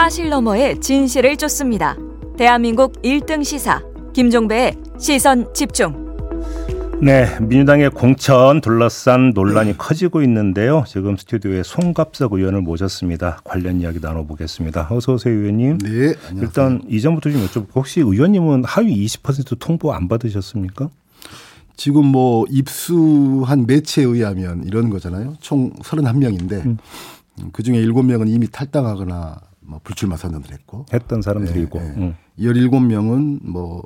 사실 너머의 진실을 쫓습니다. 대한민국 1등 시사 김종배의 시선 집중. 네, 민주당의 공천 둘러싼 논란이 커지고 있는데요. 지금 스튜디오에 송갑석 의원을 모셨습니다. 관련 이야기 나눠보겠습니다. 어서 오세요, 의원님. 네, 안녕하세요. 일단 이전부터 좀 여쭤볼게요. 혹시 의원님은 하위 20% 통보 안 받으셨습니까? 지금 뭐 입수한 매체에 의하면 이런 거잖아요. 총 31명인데 음. 그 중에 7명은 이미 탈당하거나 뭐 불출마 선언을 했고 했던 사람들이고 네, 네. 음. 17명은 뭐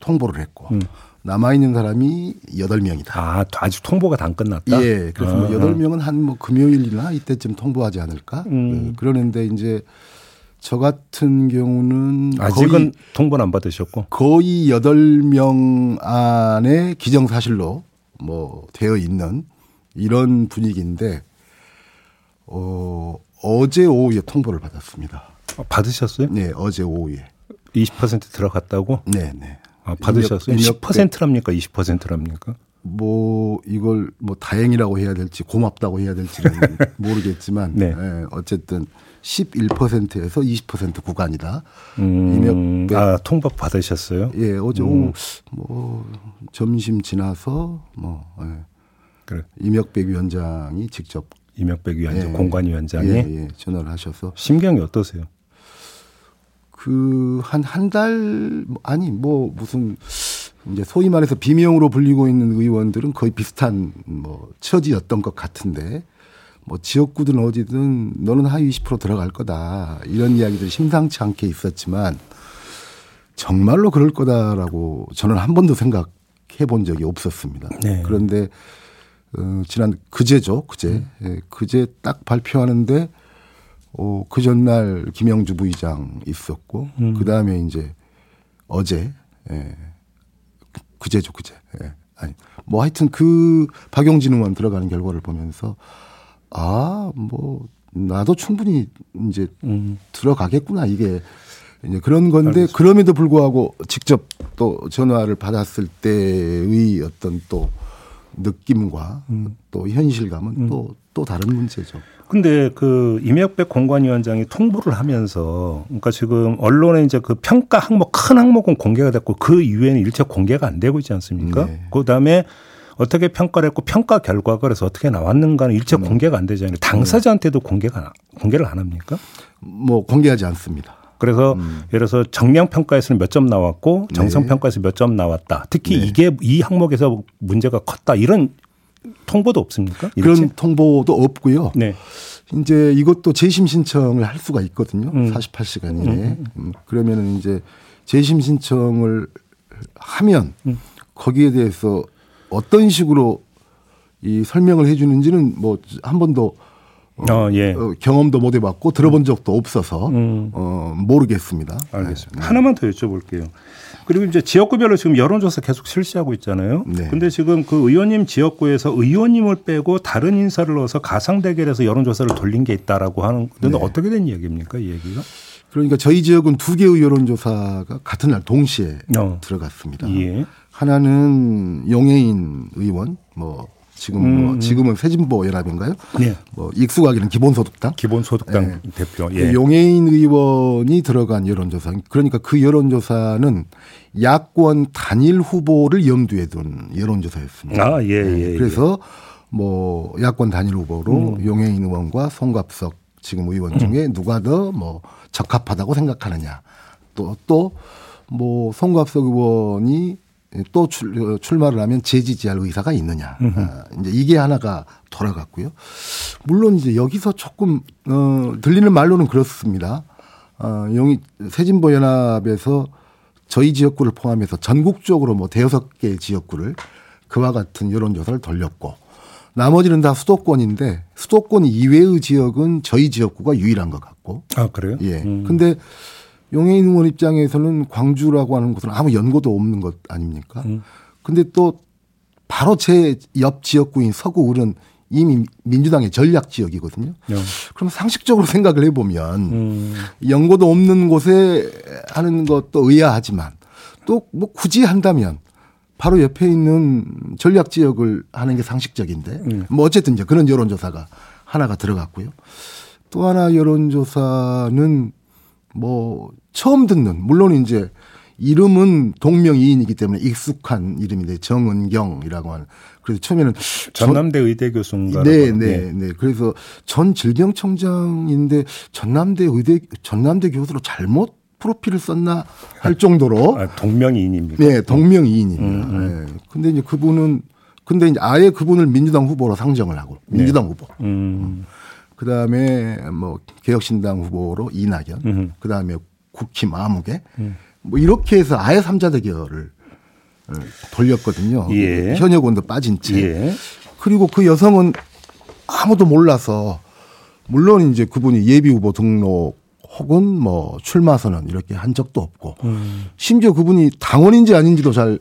통보를 했고 음. 남아 있는 사람이 8명이다. 아, 아직 통보가 다 안 끝났다. 예. 그래서 뭐 8명은 한 뭐 금요일이나 이때쯤 통보하지 않을까? 음. 네, 그러는데 이제 저 같은 경우는 아직은 통보는 안 받으셨고 거의 8명 안에 기정사실로 뭐 되어 있는 이런 분위기인데 어 어제 오후에 통보를 받았습니다. 아, 받으셨어요? 네, 어제 오후에. 20% 들어갔다고? 네, 네. 아, 받으셨어요? 인력, 10%랍니까? 20%랍니까? 뭐 이걸 뭐 다행이라고 해야 될지 고맙다고 해야 될지는 모르겠지만 네. 네. 어쨌든 11%에서 20% 구간이다. 음, 아 통박 받으셨어요? 예, 어제 음. 뭐 점심 지나서 뭐 예. 그래. 이명백 위원장이 직접 이명백 위원장 예, 공관위원장이 예, 예, 전화를 하셔서 심경이 어떠세요? 그 한 한 달 아니 뭐 무슨 이제 소위 말해서 비명으로 불리고 있는 의원들은 거의 비슷한 뭐 처지였던 것 같은데 뭐 지역구든 어디든 너는 하위 20% 들어갈 거다 이런 이야기들이 심상치 않게 있었지만 정말로 그럴 거다라고 저는 한 번도 생각해 본 적이 없었습니다. 네. 그런데 어, 지난 그제죠, 그제 음. 예, 그제 딱 발표하는데 어, 그 전날 김영주 부의장 있었고 음. 그 다음에 이제 어제 예, 그제죠, 그제. 예. 아니 뭐 하여튼 그 박용진 의원 들어가는 결과를 보면서 아, 뭐, 나도 충분히 이제 음. 들어가겠구나, 이게. 이제 그런 건데, 알겠습니다. 그럼에도 불구하고 직접 또 전화를 받았을 때의 어떤 또 느낌과 음. 또 현실감은 음. 또, 또 다른 문제죠. 근데 그 이명백 공관위원장이 통보를 하면서 그러니까 지금 언론에 이제 그 평가 항목 큰 항목은 공개가 됐고 그 이후에는 일체 공개가 안 되고 있지 않습니까? 네. 그 다음에 어떻게 평가를 했고 평가 결과가 그래서 어떻게 나왔는가는 일체 음. 공개가 안 되잖아요. 당사자한테도 공개가 공개를 안 합니까? 뭐 공개하지 않습니다. 그래서 음. 예를 들어서 정량 평가에서는 몇 점 나왔고 정성 네. 평가에서 몇 점 나왔다. 특히 네. 이게 이 항목에서 문제가 컸다 이런 통보도 없습니까? 일체? 그런 통보도 없고요. 네. 이제 이것도 재심 신청을 할 수가 있거든요. 음. 48시간 이내에. 음, 음. 음. 그러면은 이제 재심 신청을 하면 음. 거기에 대해서 어떤 식으로 이 설명을 해 주는지는 뭐 한 번도 어, 어, 예. 어, 경험도 못 해봤고 들어본 적도 없어서 음. 어, 모르겠습니다. 알겠습니다. 네. 하나만 더 여쭤볼게요. 그리고 이제 지역구별로 지금 여론조사 계속 실시하고 있잖아요. 네. 근데 지금 그 의원님 지역구에서 의원님을 빼고 다른 인사를 넣어서 가상 대결에서 여론조사를 돌린 게 있다라고 하는 데 네. 어떻게 된 얘기입니까, 이 얘기가? 그러니까 저희 지역은 두 개의 여론조사가 같은 날 동시에 어. 들어갔습니다. 예. 하나는 용해인 의원 뭐 지금 뭐 음, 뭐 지금은 새진보 연합인가요? 네. 뭐 익숙하기는 기본소득당. 기본소득당 네. 대표. 예. 그 용해인 의원이 들어간 여론조사. 그러니까 그 여론조사는 야권 단일 후보를 염두에 둔 여론조사였습니다. 아, 예, 예. 네. 예. 그래서 뭐 야권 단일 후보로 음. 용해인 의원과 송갑석 지금 의원 중에 음. 누가 더 뭐 적합하다고 생각하느냐. 또 또 뭐 송갑석 의원이 또 출, 출마를 하면 재지지할 의사가 있느냐. 아, 이제 이게 하나가 돌아갔고요. 물론 이제 여기서 조금 어 들리는 말로는 그렇습니다. 어 영희 새진보 연합에서 저희 지역구를 포함해서 전국적으로 뭐 대여섯 개 지역구를 그와 같은 여론 조사를 돌렸고 나머지는 다 수도권인데 수도권 이외의 지역은 저희 지역구가 유일한 것 같고. 아 그래요? 예. 음. 근데 용해인 의원 입장에서는 광주라고 하는 곳은 아무 연고도 없는 것 아닙니까? 음. 근데 또 바로 제 옆 지역구인 서구 을은 이미 민주당의 전략 지역이거든요. 네. 그럼 상식적으로 생각을 해보면 음. 연고도 없는 곳에 하는 것도 의아하지만 또 뭐 굳이 한다면 바로 옆에 있는 전략 지역을 하는 게 상식적인데 음. 뭐 어쨌든 이제 그런 여론조사가 하나가 들어갔고요. 또 하나 여론조사는 뭐 처음 듣는 물론 이제 이름은 동명이인이기 때문에 익숙한 이름인데 정은경이라고 하는 그래서 처음에는 전남대 의대 교수인가 네, 네, 네. 그래서 전 질병청장인데 전남대 의대 전남대 교수로 잘못 프로필을 썼나 할 정도로 아, 동명이인입니까? 네, 동명이인입니다. 음, 음. 네. 근데 이제 그분은 근데 이제 아예 그분을 민주당 후보로 상정을 하고 민주당 네. 후보. 음. 그다음에 뭐 개혁신당 후보로 이낙연. 음. 그다음에 국힘 아무개. 음. 뭐 이렇게 해서 아예 삼자 대결을 어, 돌렸거든요. 예. 현역 원도 빠진 채. 예. 그리고 그 여성은 아무도 몰라서 물론 이제 그분이 예비 후보 등록 혹은 뭐 출마 선언 이렇게 한 적도 없고 음. 심지어 그분이 당원인지 아닌지도 잘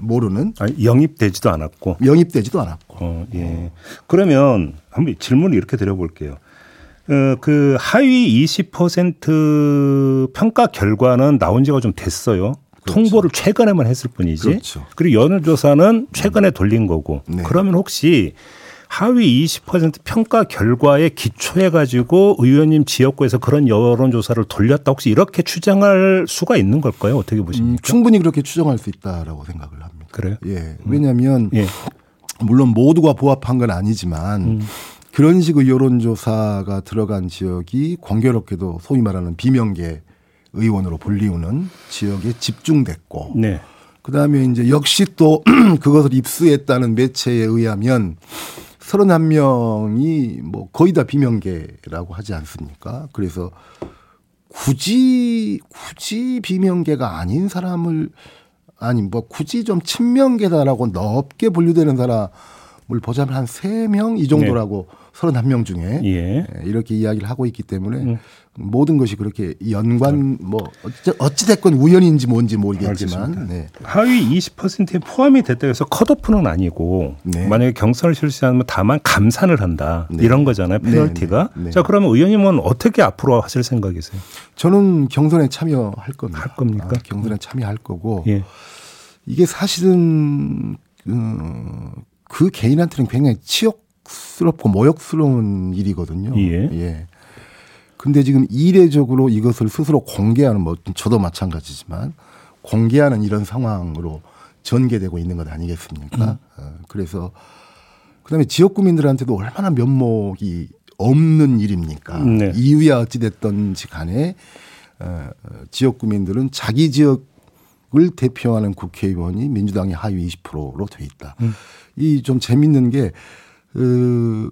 모르는 아니, 영입되지도 않았고 영입되지도 않았고 어, 예. 그러면 한번 질문을 이렇게 드려볼게요. 어, 그 하위 20% 평가 결과는 나온 지가 좀 됐어요. 그렇죠. 통보를 최근에만 했을 뿐이지. 그렇죠. 그리고 연을조사는 최근에 돌린 거고. 네. 그러면 혹시 하위 20% 평가 결과에 기초해 가지고 의원님 지역구에서 그런 여론 조사를 돌렸다 혹시 이렇게 추정할 수가 있는 걸까요? 어떻게 보십니까? 음, 충분히 그렇게 추정할 수 있다라고 생각을 합니다. 그래요? 예. 왜냐하면 음. 예. 물론 모두가 부합한 건 아니지만 음. 그런 식의 여론조사가 들어간 지역이 공교롭게도 소위 말하는 비명계 의원으로 불리우는 지역에 집중됐고 네. 그다음에 이제 역시 또 그것을 입수했다는 매체에 의하면 31명이 뭐 거의 다 비명계라고 하지 않습니까? 그래서 굳이 굳이 비명계가 아닌 사람을 아니 뭐 굳이 좀 친명계다라고 넓게 분류되는 사람을 보자면 한 세 명 이 정도라고 네. 31명 중에 예. 예. 이렇게 이야기를 하고 있기 때문에 음. 모든 것이 그렇게 연관 뭐 어찌 됐건 우연인지 뭔지 모르겠지만 네. 하위 20%에 포함이 됐다 해서 컷오프는 아니고 네. 만약에 경선을 실시하면 다만 감산을 한다 네. 이런 거잖아요 네, 페널티가 네, 네. 자 그러면 의원님은 어떻게 앞으로 하실 생각이세요? 저는 경선에 참여할 겁니다. 할 겁니까? 아, 경선에 참여할 거고 예. 이게 사실은 그, 그 개인한테는 굉장히 치욕 스럽고 모욕스러운 일이거든요. 예. 예. 근데 지금 이례적으로 이것을 스스로 공개하는 뭐 저도 마찬가지지만 공개하는 이런 상황으로 전개되고 있는 것 아니겠습니까? 음. 어, 그래서 그다음에 지역 구민들한테도 얼마나 면목이 없는 일입니까? 네. 이유야 어찌 됐던지 간에 어, 지역 구민들은 자기 지역을 대표하는 국회의원이 민주당의 하위 20%로 돼 있다. 음. 이좀 재밌는 게 그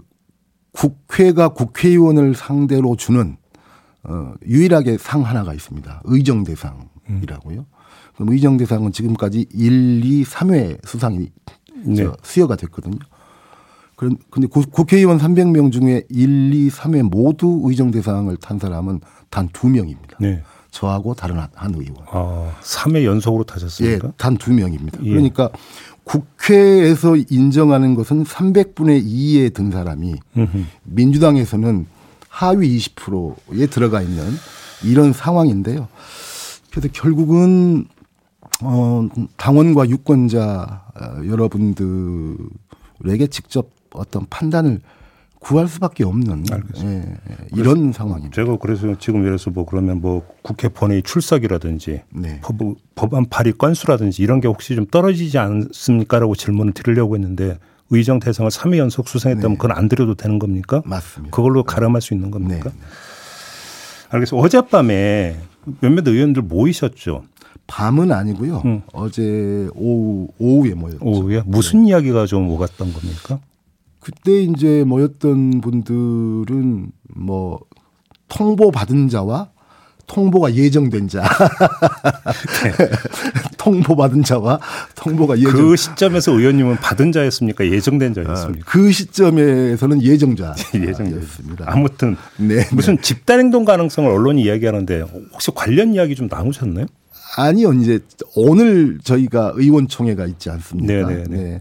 국회가 국회의원을 상대로 주는 어, 유일하게 상 하나가 있습니다. 의정 대상이라고요. 그럼 의정 대상은 지금까지 1, 2, 3회 수상이 네. 수여가 됐거든요. 그런 근데 국회의원 300명 중에 1, 2, 3회 모두 의정 대상을 탄 사람은 단 두 명입니다. 네. 저하고 다른 한 의원. 아, 3회 연속으로 타셨습니까? 예, 단 두 명입니다. 예. 그러니까 국회에서 인정하는 것은 300분의 2에 든 사람이 민주당에서는 하위 20%에 들어가 있는 이런 상황인데요. 그래서 결국은 어 당원과 유권자 어, 여러분들에게 직접 어떤 판단을 구할 수밖에 없는 예, 예, 이런 상황입니다. 제가 그래서 지금 예를 들어서 뭐 그러면 뭐 국회 본회의 출석이라든지 네. 법, 안 발의 건수라든지 이런 게 혹시 좀 떨어지지 않습니까라고 질문을 드리려고 했는데 의정 대상을 3회 연속 수상했다면 네. 그건 안 드려도 되는 겁니까? 맞습니다. 그걸로 가름할 수 있는 겁니까? 네. 알겠습니다. 어젯밤에 몇몇 의원들 모이셨죠. 밤은 아니고요. 음. 어제 오후 오후에 모였죠. 오후에 무슨 네. 이야기가 좀 오갔던 겁니까? 그때 이제 모였던 분들은 뭐 통보 받은 자와 통보가 예정된 자. 네. 통보 받은 자와 통보가 예정. 그 시점에서 의원님은 받은 자였습니까? 예정된 자였습니까? 아, 그 시점에서는 예정자. 예정자였습니다. 아무튼 네, 무슨 네. 집단 행동 가능성을 언론이 이야기하는데 혹시 관련 이야기 좀 나누셨나요? 아니요. 이제 오늘 저희가 의원총회가 있지 않습니까? 네네 네.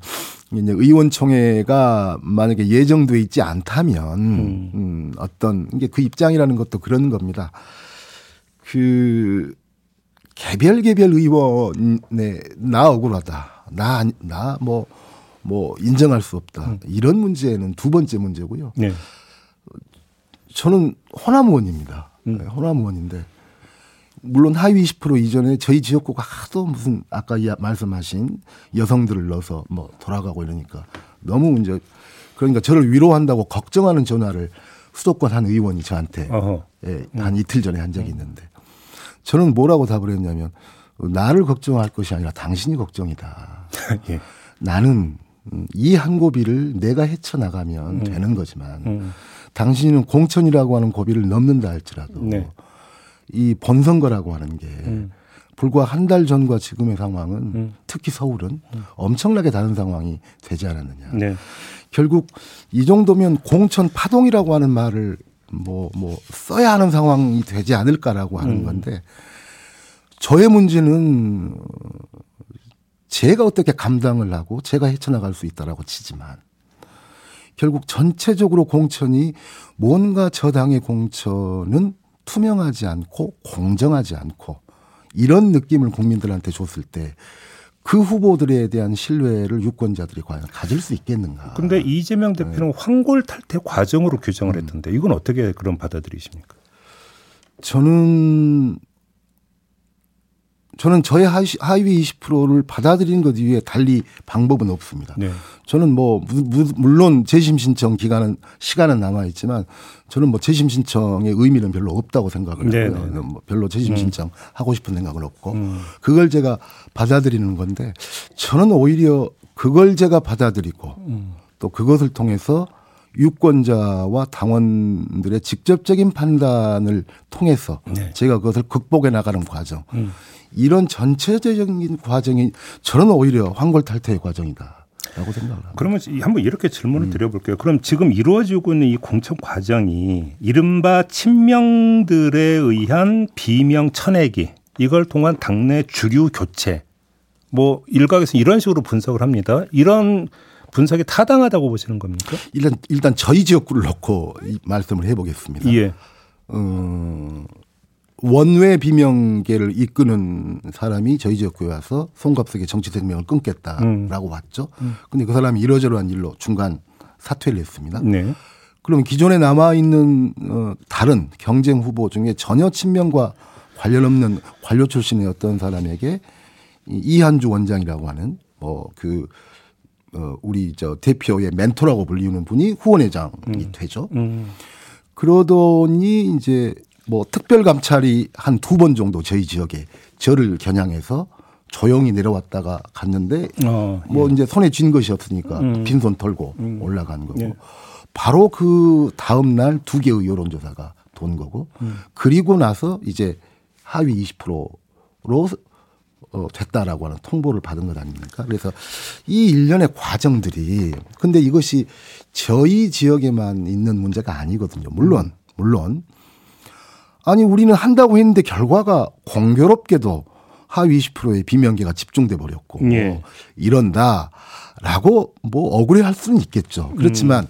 이제 의원총회가 만약에 예정돼 있지 않다면 음. 음, 어떤 이게 그 입장이라는 것도 그런 겁니다. 그 개별 개별 의원에 나 억울하다. 나 나 뭐뭐 뭐 인정할 수 없다. 음. 이런 문제는 두 번째 문제고요. 네. 저는 호남 의원입니다. 음. 네, 호남 의원인데 물론 하위 20% 이전에 저희 지역구가 하도 무슨 아까 말씀하신 여성들을 넣어서 뭐 돌아가고 이러니까 너무 이제 그러니까 저를 위로한다고 걱정하는 전화를 수도권 한 의원이 저한테 예, 한 이틀 전에 한 적이 있는데 저는 뭐라고 답을 했냐면 나를 걱정할 것이 아니라 당신이 걱정이다. 예. 나는 이 한 고비를 내가 헤쳐나가면 음. 되는 거지만 음. 당신은 공천이라고 하는 고비를 넘는다 할지라도 네. 이 본선거라고 하는 게 음. 불과 한 달 전과 지금의 상황은 음. 특히 서울은 음. 엄청나게 다른 상황이 되지 않았느냐. 네. 결국 이 정도면 공천 파동이라고 하는 말을 뭐, 뭐, 써야 하는 상황이 되지 않을까라고 하는 음. 건데, 저의 문제는 제가 어떻게 감당을 하고 제가 헤쳐나갈 수 있다라고 치지만, 결국 전체적으로 공천이 뭔가 저당의 공천은 투명하지 않고 공정하지 않고 이런 느낌을 국민들한테 줬을 때 그 후보들에 대한 신뢰를 유권자들이 과연 가질 수 있겠는가. 근데 이재명 대표는 네. 황골 탈퇴 과정으로 규정을 음. 했던데 이건 어떻게 그럼 받아들이십니까? 저는 저는 저의 하위 20%를 받아들이는 것 이외에 달리 방법은 없습니다. 네. 저는 뭐 물론 재심 신청 기간은 시간은 남아 있지만 저는 뭐 재심 신청의 의미는 별로 없다고 생각을 네, 하고요. 네, 네. 뭐 별로 재심 음. 신청 음. 하고 싶은 생각은 없고 음. 그걸 제가 받아들이는 건데 저는 오히려 그걸 제가 받아들이고 음. 또 그것을 통해서 유권자와 당원들의 직접적인 판단을 통해서 네. 제가 그것을 극복해 나가는 과정 음. 이런 전체적인 과정이 저는 오히려 황골 탈퇴의 과정이다. 라고 생각합니다. 그러면 한번 이렇게 질문을 음. 드려볼게요. 그럼 지금 이루어지고 있는 이 공천 과정이 이른바 친명들에 의한 비명 천내기 이걸 통한 당내 주류 교체 뭐 일각에서 이런 식으로 분석을 합니다. 이런 분석이 타당하다고 보시는 겁니까? 일단 일단 저희 지역구를 놓고 말씀을 해보겠습니다. 예. 어, 원외 비명계를 이끄는 사람이 저희 지역구에 와서 송갑석의 정치 생명을 끊겠다라고 음. 왔죠. 음. 근데 그 사람이 이러저러한 일로 중간 사퇴를 했습니다. 네. 그럼 기존에 남아 있는 어 다른 경쟁 후보 중에 전혀 친명과 관련 없는 관료 출신의 어떤 사람에게 이한주 원장이라고 하는 뭐그 어 우리 저 대표의 멘토라고 불리는 분이 후원회장이 음. 되죠. 음. 그러더니 이제 뭐 특별 감찰이 한 두 번 정도 저희 지역에 저를 겨냥해서 조용히 내려왔다가 갔는데 어, 뭐 예. 이제 손에 쥔 것이 없으니까 음. 빈손 털고 음. 올라간 거고 예. 바로 그 다음 날 두 개의 여론조사가 돈 거고 음. 그리고 나서 이제 하위 20%로 어, 됐다라고 하는 통보를 받은 것 아닙니까? 그래서 이 일련의 과정들이 근데 이것이 저희 지역에만 있는 문제가 아니거든요. 물론 물론 아니 우리는 한다고 했는데 결과가 공교롭게도 하위 20%의 비명계가 집중돼 버렸고 예. 이런다라고 뭐 억울해할 수는 있겠죠. 그렇지만 음.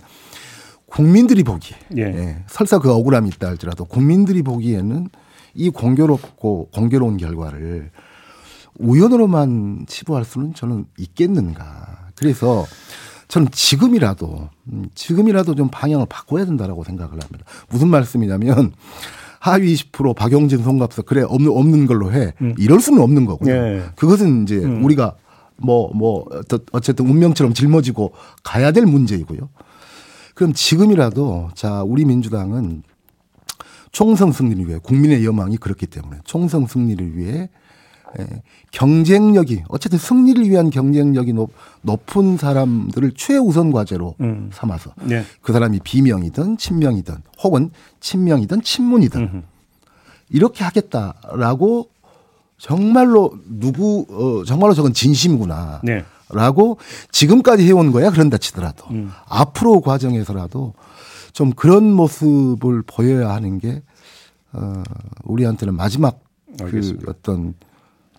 국민들이 보기에 예. 예. 설사 그 억울함이 있다 할지라도 국민들이 보기에는 이 공교롭고 공교로운 결과를 우연으로만 치부할 수는 저는 있겠는가. 그래서 저는 지금이라도 음, 지금이라도 좀 방향을 바꿔야 된다라고 생각을 합니다. 무슨 말씀이냐면 하위 20% 박용진 송갑석 그래 없는 없는 걸로 해 음. 이럴 수는 없는 거고요. 예. 그것은 이제 음. 우리가 뭐뭐 뭐 어쨌든 운명처럼 짊어지고 가야 될 문제이고요. 그럼 지금이라도 자 우리 민주당은 총선 승리를 위해 국민의 여망이 그렇기 때문에 총선 승리를 위해 예, 경쟁력이 어쨌든 승리를 위한 경쟁력이 높, 높은 사람들을 최우선 과제로 음. 삼아서 네. 그 사람이 비명이든 친명이든 혹은 친명이든 친문이든 음흠. 이렇게 하겠다라고 정말로 누구 어 정말로 저건 진심구나. 네. 라고 지금까지 해온 거야 그런다 치더라도 음. 앞으로 과정에서라도 좀 그런 모습을 보여야 하는 게 어, 우리한테는 마지막 그 알겠습니다. 그 어떤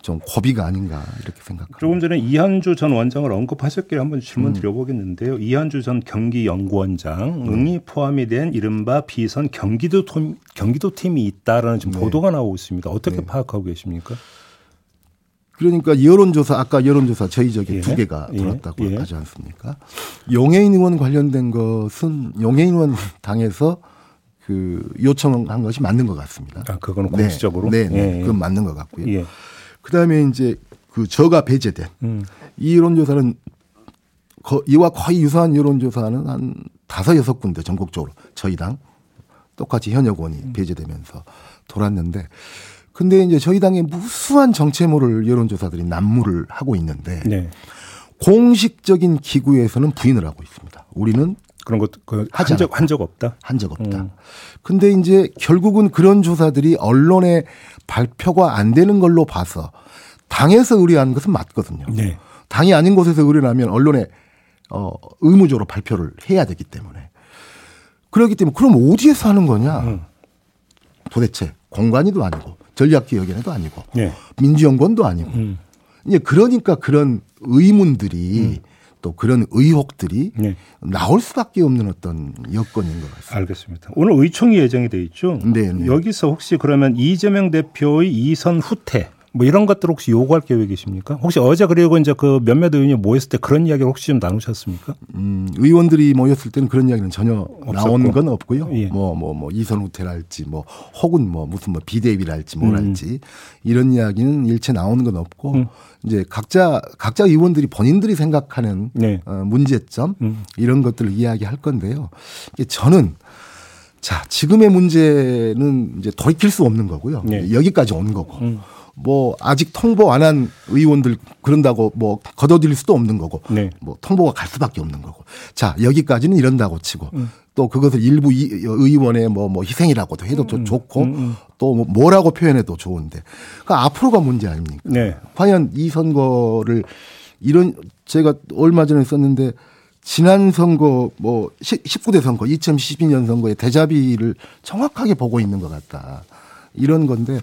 좀 고비가 아닌가 이렇게 생각합니다. 조금 전에 이한주 전 원장을 언급하셨기에 한번 질문 음. 드려보겠는데요. 이한주 전 경기연구원장이 음. 포함이 된 이른바 비선 경기도 팀, 경기도 팀이 있다라는 지금 네. 보도가 나오고 있습니다. 어떻게 네. 파악하고 계십니까? 그러니까 여론조사 아까 여론조사 저희 저기 예. 두 개가 예. 돌았다고 예. 하지 않습니까? 용해인 의원 관련된 것은 용해인 의원 당에서 그 요청한 것이 맞는 것 같습니다. 아, 그거는 공식적으로? 네, 네, 네. 예, 그건 맞는 것 같고요. 예. 그 다음에 이제 그 저가 배제된 음. 이 여론조사는 거, 이와 거의 유사한 여론조사는 한 다섯 여섯 군데 전국적으로 저희 당 똑같이 현역원이 음. 배제되면서 돌았는데 근데 이제 저희 당에 무수한 정체모를 여론조사들이 난무를 하고 있는데 네. 공식적인 기구에서는 부인을 하고 있습니다. 우리는 그런 것도 그 한적. 한 적 없다. 한 적 없다. 음. 근데 이제 결국은 그런 조사들이 언론에 발표가 안 되는 걸로 봐서 당에서 의뢰하는 것은 맞거든요. 네. 당이 아닌 곳에서 의뢰하면 언론에 어, 의무적으로 발표를 해야 되기 때문에 그렇기 때문에 그럼 어디에서 하는 거냐? 음. 도대체 공관위도 아니고 전략기획위원회도 아니고 네. 민주연구원도 아니고 음. 이제 그러니까 그런 의문들이 또 그런 의혹들이 네. 나올 수밖에 없는 어떤 여건인 것 같습니다. 알겠습니다. 오늘 의총이 예정이 돼 있죠. 네, 네. 여기서 혹시 그러면 이재명 대표의 이선 후퇴 뭐 이런 것들 혹시 요구할 계획이십니까? 혹시 어제 그리고 이제 그 몇몇 의원이 모였을 때 그런 이야기를 혹시 좀 나누셨습니까? 음, 의원들이 모였을 때는 그런 이야기는 전혀 나온 건 없고요. 예. 뭐, 뭐, 뭐, 이선 후퇴랄지, 뭐, 혹은 뭐, 무슨 뭐, 비대위랄지, 음. 뭐랄지, 이런 이야기는 일체 나오는 건 없고, 이제 각자, 각자 의원들이 본인들이 생각하는 네. 어, 문제점, 음. 이런 것들을 이야기할 건데요. 저는 자, 지금의 문제는 이제 돌이킬 수 없는 거고요. 네. 여기까지 온 거고. 음. 뭐 아직 통보 안 한 의원들 그런다고 뭐 걷어들일 수도 없는 거고 네. 뭐 통보가 갈 수밖에 없는 거고 자 여기까지는 이런다고 치고 음. 또 그것을 일부 이- 의원의 뭐, 뭐 희생이라고도 해도 좀 좋고 음, 또뭐 뭐라고 표현해도 좋은데 그 앞으로가 문제 아닙니까? 네. 과연 이 선거를 이런 제가 얼마 전에 썼는데 지난 선거 뭐 19대 선거 2012년 선거의 대자비를 정확하게 보고 있는 것 같다. 이런 건데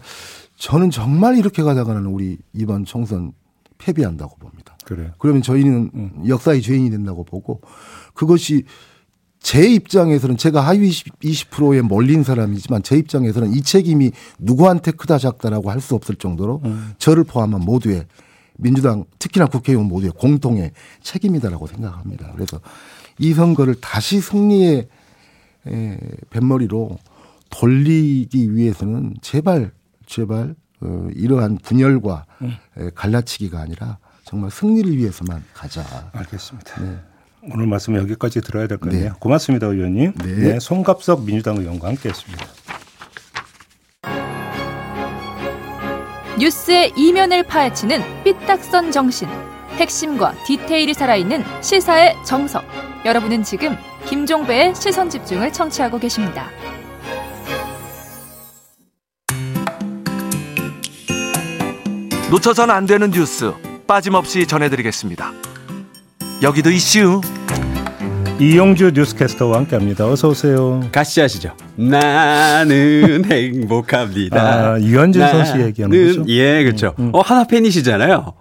저는 정말 이렇게 가다가는 우리 이번 총선 패배한다고 봅니다. 그래요. 그러면 저희는 역사의 죄인이 된다고 보고 그것이 제 입장에서는 제가 하위 20%에 몰린 사람이지만 제 입장에서는 이 책임이 누구한테 크다 작다라고 할 수 없을 정도로 저를 포함한 모두의 민주당 특히나 국회의원 모두의 공통의 책임이다라고 생각합니다. 그래서 이 선거를 다시 승리의 에, 뱃머리로 돌리기 위해서는 제발 제발 어, 이러한 분열과 에, 갈라치기가 아니라 정말 승리를 위해서만 가자. 알겠습니다. 네. 오늘 말씀 여기까지 들어야 될것 같네요. 고맙습니다, 의원님. 네. 네, 송갑석 민주당 의원과 함께했습니다. 뉴스의 이면을 파헤치는 삐딱선 정신. 핵심과 디테일이 살아있는 시사의 정석. 여러분은 지금 김종배의 시선 집중을 청취하고 계십니다. 놓쳐선 안 되는 뉴스 빠짐없이 전해드리겠습니다. 여기도 이슈. 이용주 뉴스캐스터와 함께합니다. 어서 오세요. 같이 하시죠. 나는 행복합니다. 아, 유현진 선수 얘기하는 거죠? 예, 그렇죠. 어, 하나 팬이시잖아요.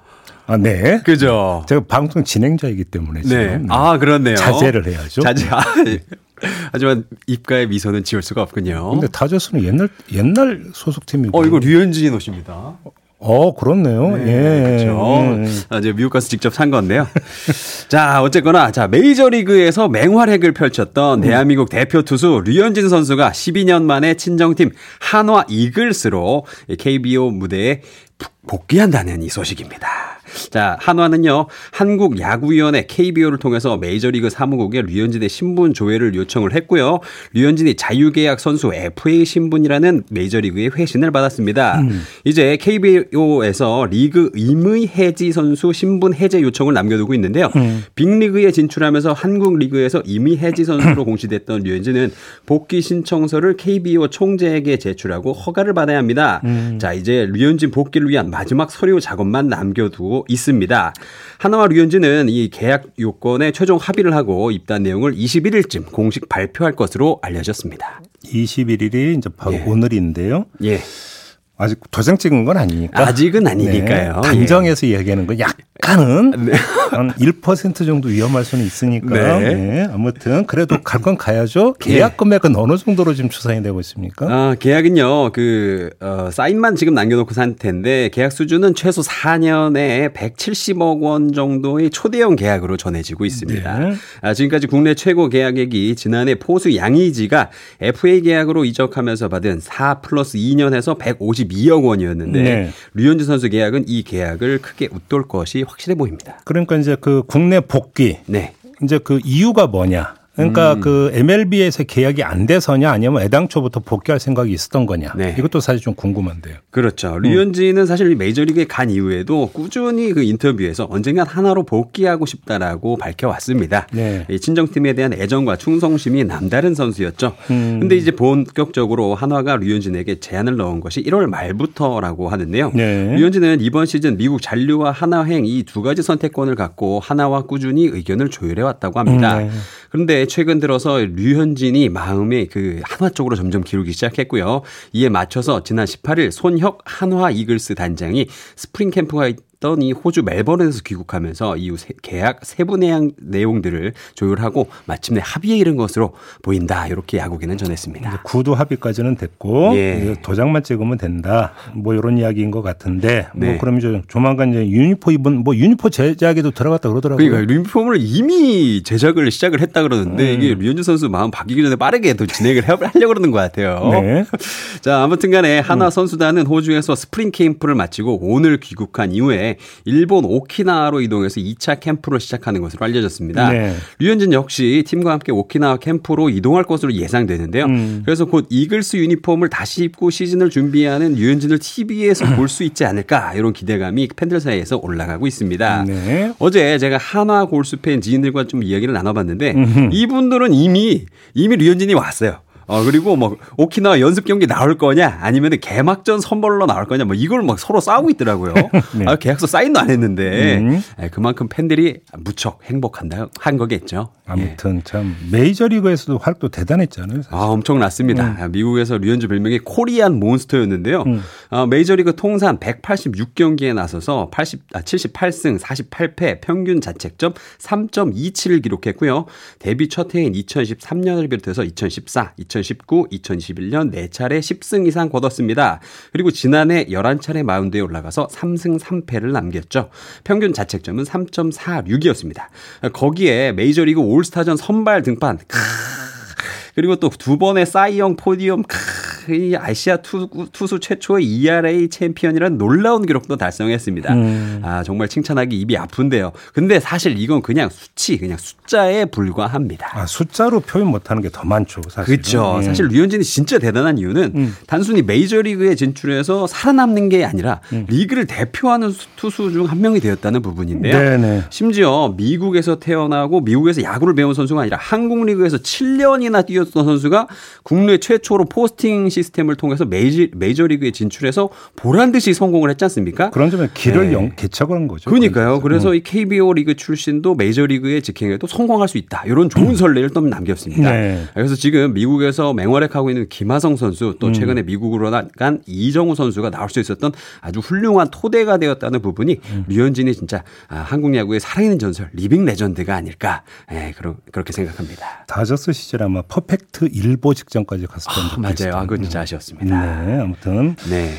아, 네. 그죠? 제가 방송 진행자이기 때문에 지금 네. 아, 그렇네요. 자제를 해야죠. 자제. 아, 예. 하지만 입가에 미소는 지울 수가 없군요. 근데 다저스는 옛날 옛날 소속팀이고. 어, 이거 류현진 옷입니다. 어, 그렇네요. 예. 그렇죠. 음. 아, 이제 미국 가서 직접 산 건데요. 자, 어쨌거나 자 메이저리그에서 맹활약을 펼쳤던 대한민국 대표 투수 류현진 선수가 12년 만에 친정팀 한화 이글스로 KBO 무대에 복귀한다는 이 소식입니다. 자, 한화는요, 한국야구위원회 KBO를 통해서 메이저리그 사무국에 류현진의 신분 조회를 요청을 했고요. 류현진이 자유계약 선수 FA 신분이라는 메이저리그의 회신을 받았습니다. 이제 KBO에서 리그 임의 해지 선수 신분 해제 요청을 남겨두고 있는데요. 빅리그에 진출하면서 한국 리그에서 임의 해지 선수로 공시됐던 류현진은 복귀 신청서를 KBO 총재에게 제출하고 허가를 받아야 합니다. 자, 이제 류현진 복귀를 위한 마지막 서류 작업만 남겨두고 있습니다. 하나와 류현진은 이 계약 요건에 최종 합의를 하고 입단 내용을 21일쯤 공식 발표할 것으로 알려졌습니다. 21일이 이제 바로 예. 오늘인데요. 예. 아직 도장 찍은 건 아니니까. 아직은 아니니까요. 네, 단정해서 예. 이야기하는 건 약간은 네. 한1% 정도 위험할 수는 있으니까. 네. 네. 아무튼 그래도 갈 건 가야죠. 계약 금액은 어느 정도로 지금 추산이 되고 있습니까? 아, 계약은요. 그 어, 사인만 지금 남겨놓고 상태인데 계약 수준은 최소 4년에 170억 원 정도의 초대형 계약으로 전해지고 있습니다. 네. 아, 지금까지 국내 최고 계약액이 지난해 포수 양의지가 FA 계약으로 이적하면서 받은 4 플러스 2년에서 152억 원이었는데 네. 류현진 선수 계약은 이 계약을 크게 웃돌 것이 확실해 보입니다. 그러니까 이제 그 국내 복귀 네. 이제 그 이유가 뭐냐? 그러니까 음. 그 MLB에서 계약이 안 돼서냐 아니면 애당초부터 복귀할 생각이 있었던 거냐. 네. 이것도 사실 좀 궁금한데요. 그렇죠. 류현진은 음. 사실 메이저리그에 간 이후에도 꾸준히 그 인터뷰에서 언젠간 하나로 복귀하고 싶다라고 밝혀왔습니다. 네. 친정팀에 대한 애정과 충성심이 남다른 선수였죠. 음. 근데 이제 본격적으로 한화가 류현진에게 제안을 넣은 것이 1월 말부터라고 하는데요. 네. 류현진은 이번 시즌 미국 잔류와 한화행 이 두 가지 선택권을 갖고 하나와 꾸준히 의견을 조율해 왔다고 합니다. 음, 네. 그런데 최근 들어서 류현진이 마음에 그 한화 쪽으로 점점 기울기 시작했고요. 이에 맞춰서 지난 18일 손혁 한화 이글스 단장이 스프링 캠프가 이 호주 멜버른에서 귀국하면서 이후 계약 세부 내용, 내용들을 조율하고 마침내 합의에 이른 것으로 보인다. 이렇게 야구계는 전했습니다. 구두 합의까지는 됐고 예. 도장만 찍으면 된다. 뭐 이런 이야기인 것 같은데 뭐 네. 뭐 그럼 이제 조만간 이제 유니폼 입은 뭐 유니폼 제작에도 들어갔다 그러더라고요. 그러니까 유니폼을 이미 제작을 시작을 했다 그러는데 음. 이게 류현진 선수 마음 바뀌기 전에 빠르게 또 진행을 하려고 그러는 것 같아요. 네. 자 아무튼간에 한화 음. 선수단은 호주에서 스프링 캠프를 마치고 오늘 귀국한 이후에 일본 오키나와로 이동해서 2차 캠프를 시작하는 것으로 알려졌습니다. 네. 류현진 역시 팀과 함께 오키나와 캠프로 이동할 것으로 예상되는데요. 음. 그래서 곧 이글스 유니폼을 다시 입고 시즌을 준비하는 류현진을 TV에서 볼 수 있지 않을까 이런 기대감이 팬들 사이에서 올라가고 있습니다. 네. 어제 제가 한화 골수 팬 지인들과 좀 이야기를 나눠봤는데 음흠. 이분들은 이미 이미 류현진이 왔어요. 어, 그리고 뭐 오키나와 연습 경기 나올 거냐 아니면 개막전 선발로 나올 거냐 뭐 이걸 막 서로 싸우고 있더라고요. 네. 아, 계약서 사인도 안 했는데 음. 네, 그만큼 팬들이 무척 행복한다 한 거겠죠. 아무튼 예. 참 메이저리그에서도 활동 대단했잖아요. 사실. 아 엄청났습니다. 음. 미국에서 류현주 별명이 코리안 몬스터였는데요. 음. 어, 메이저리그 통산 186경기에 나서서 80, 아, 78승 48패 평균 자책점 3.27을 기록했고요. 데뷔 첫 해인 2013년을 비롯해서 2014, 2019, 2021년 4차례 10승 이상 거뒀습니다. 그리고 지난해 11차례 마운드에 올라가서 3승 3패를 남겼죠. 평균 자책점은 3.46이었습니다. 거기에 메이저리그 올스타전 선발 등판. 그리고 또 두 번의 사이영 podium. 이 아시아 투, 투수 최초의 ERA 챔피언이라는 놀라운 기록도 달성했습니다. 음. 아, 정말 칭찬하기 입이 아픈데요. 근데 사실 이건 그냥 수치, 그냥 숫자에 불과합니다. 아, 숫자로 표현 못하는 게 더 많죠, 사실. 그렇죠. 음. 사실 류현진이 진짜 대단한 이유는 음. 단순히 메이저리그에 진출해서 살아남는 게 아니라 음. 리그를 대표하는 투수 중 한 명이 되었다는 부분인데요. 네네. 심지어 미국에서 태어나고 미국에서 야구를 배운 선수가 아니라 한국 리그에서 7년이나 뛰었던 선수가 국내 최초로 포스팅 시스템을 통해서 메이저, 메이저리그에 진출해서 보란 듯이 성공을 했지 않습니까? 그런 점에 길을 네. 개척을 한 거죠. 그러니까요. 그래서 음. 이 KBO 리그 출신도 메이저리그에 직행해도 성공할 수 있다. 이런 좋은 선례를 또 남겼습니다. 네. 그래서 지금 미국에서 맹활약하고 있는 김하성 선수 또 음. 최근에 미국으로 간 이정후 선수가 나올 수 있었던 아주 훌륭한 토대가 되었다는 부분이 음. 류현진이 진짜 아, 한국 야구의 살아있는 전설 living legend가 아닐까 네, 그런 그렇게 생각합니다. 다저스 시절 아마 퍼펙트 일보 직전까지 갔었던 아, 맞아요. 아, 그건 진짜 아쉬웠습니다. 네, 아무튼 네.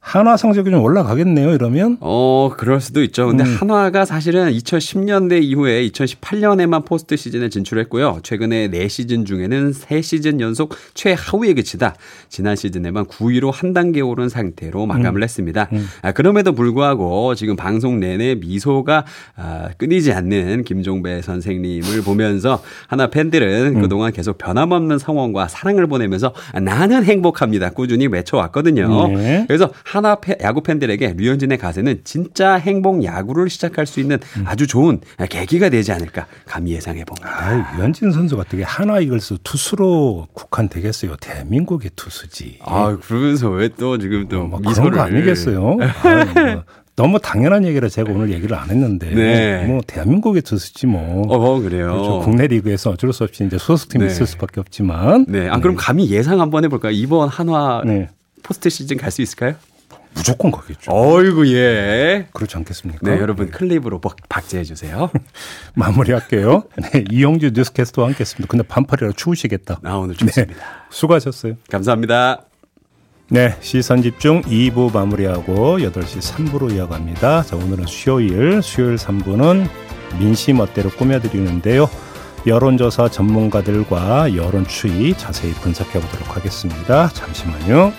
한화 성적이 좀 올라가겠네요, 이러면? 어, 그럴 수도 있죠. 근데 음. 한화가 사실은 2010년대 이후에 2018년에만 포스트 시즌에 진출했고요. 최근에 4시즌 중에는 3시즌 연속 최하위에 그치다 지난 시즌에만 9위로 한 단계 오른 상태로 마감을 음. 했습니다. 음. 아, 그럼에도 불구하고 지금 방송 내내 미소가 아, 끊이지 않는 김종배 선생님을 보면서 하나 팬들은 음. 그동안 계속 변함없는 성원과 사랑을 보내면서 나는 행복합니다. 꾸준히 외쳐왔거든요. 네. 그래서 하나 야구 팬들에게 류현진의 가세는 진짜 행복 야구를 시작할 수 있는 음. 아주 좋은 계기가 되지 않을까 감히 예상해 봅니다. 아, 류현진 선수가 어떻게 하나 이글스 투수로 국한되겠어요? 대한민국의 투수지. 아 그러면서 왜 또 지금 또 뭐 그런 거 아니겠어요? 아, 뭐. 너무 당연한 얘기를 제가 오늘 얘기를 안 했는데 네. 뭐 대한민국의 투수지 뭐. 어 그래요. 그렇죠. 국내 리그에서 어쩔 수 없이 이제 소속팀이 네. 있을 수밖에 없지만. 네. 아 그럼 네. 감히 예상 한번 해볼까요? 이번 한화 네. 포스트 시즌 갈 수 있을까요? 무조건 가겠죠. 어이구 예. 그렇지 않겠습니까? 네, 여러분 클립으로 박제해 주세요. 마무리할게요. 네, 이용주 뉴스캐스터와 함께했습니다. 근데 반팔이라 추우시겠다. 아 오늘 좋습니다. 네, 수고하셨어요. 감사합니다. 네, 시선 집중 2부 마무리하고 8시 3부로 이어갑니다. 자, 오늘은 수요일, 수요일 3부는 민심 어때로 꾸며드리는데요. 여론조사 전문가들과 여론 추이 자세히 분석해 보도록 하겠습니다. 잠시만요.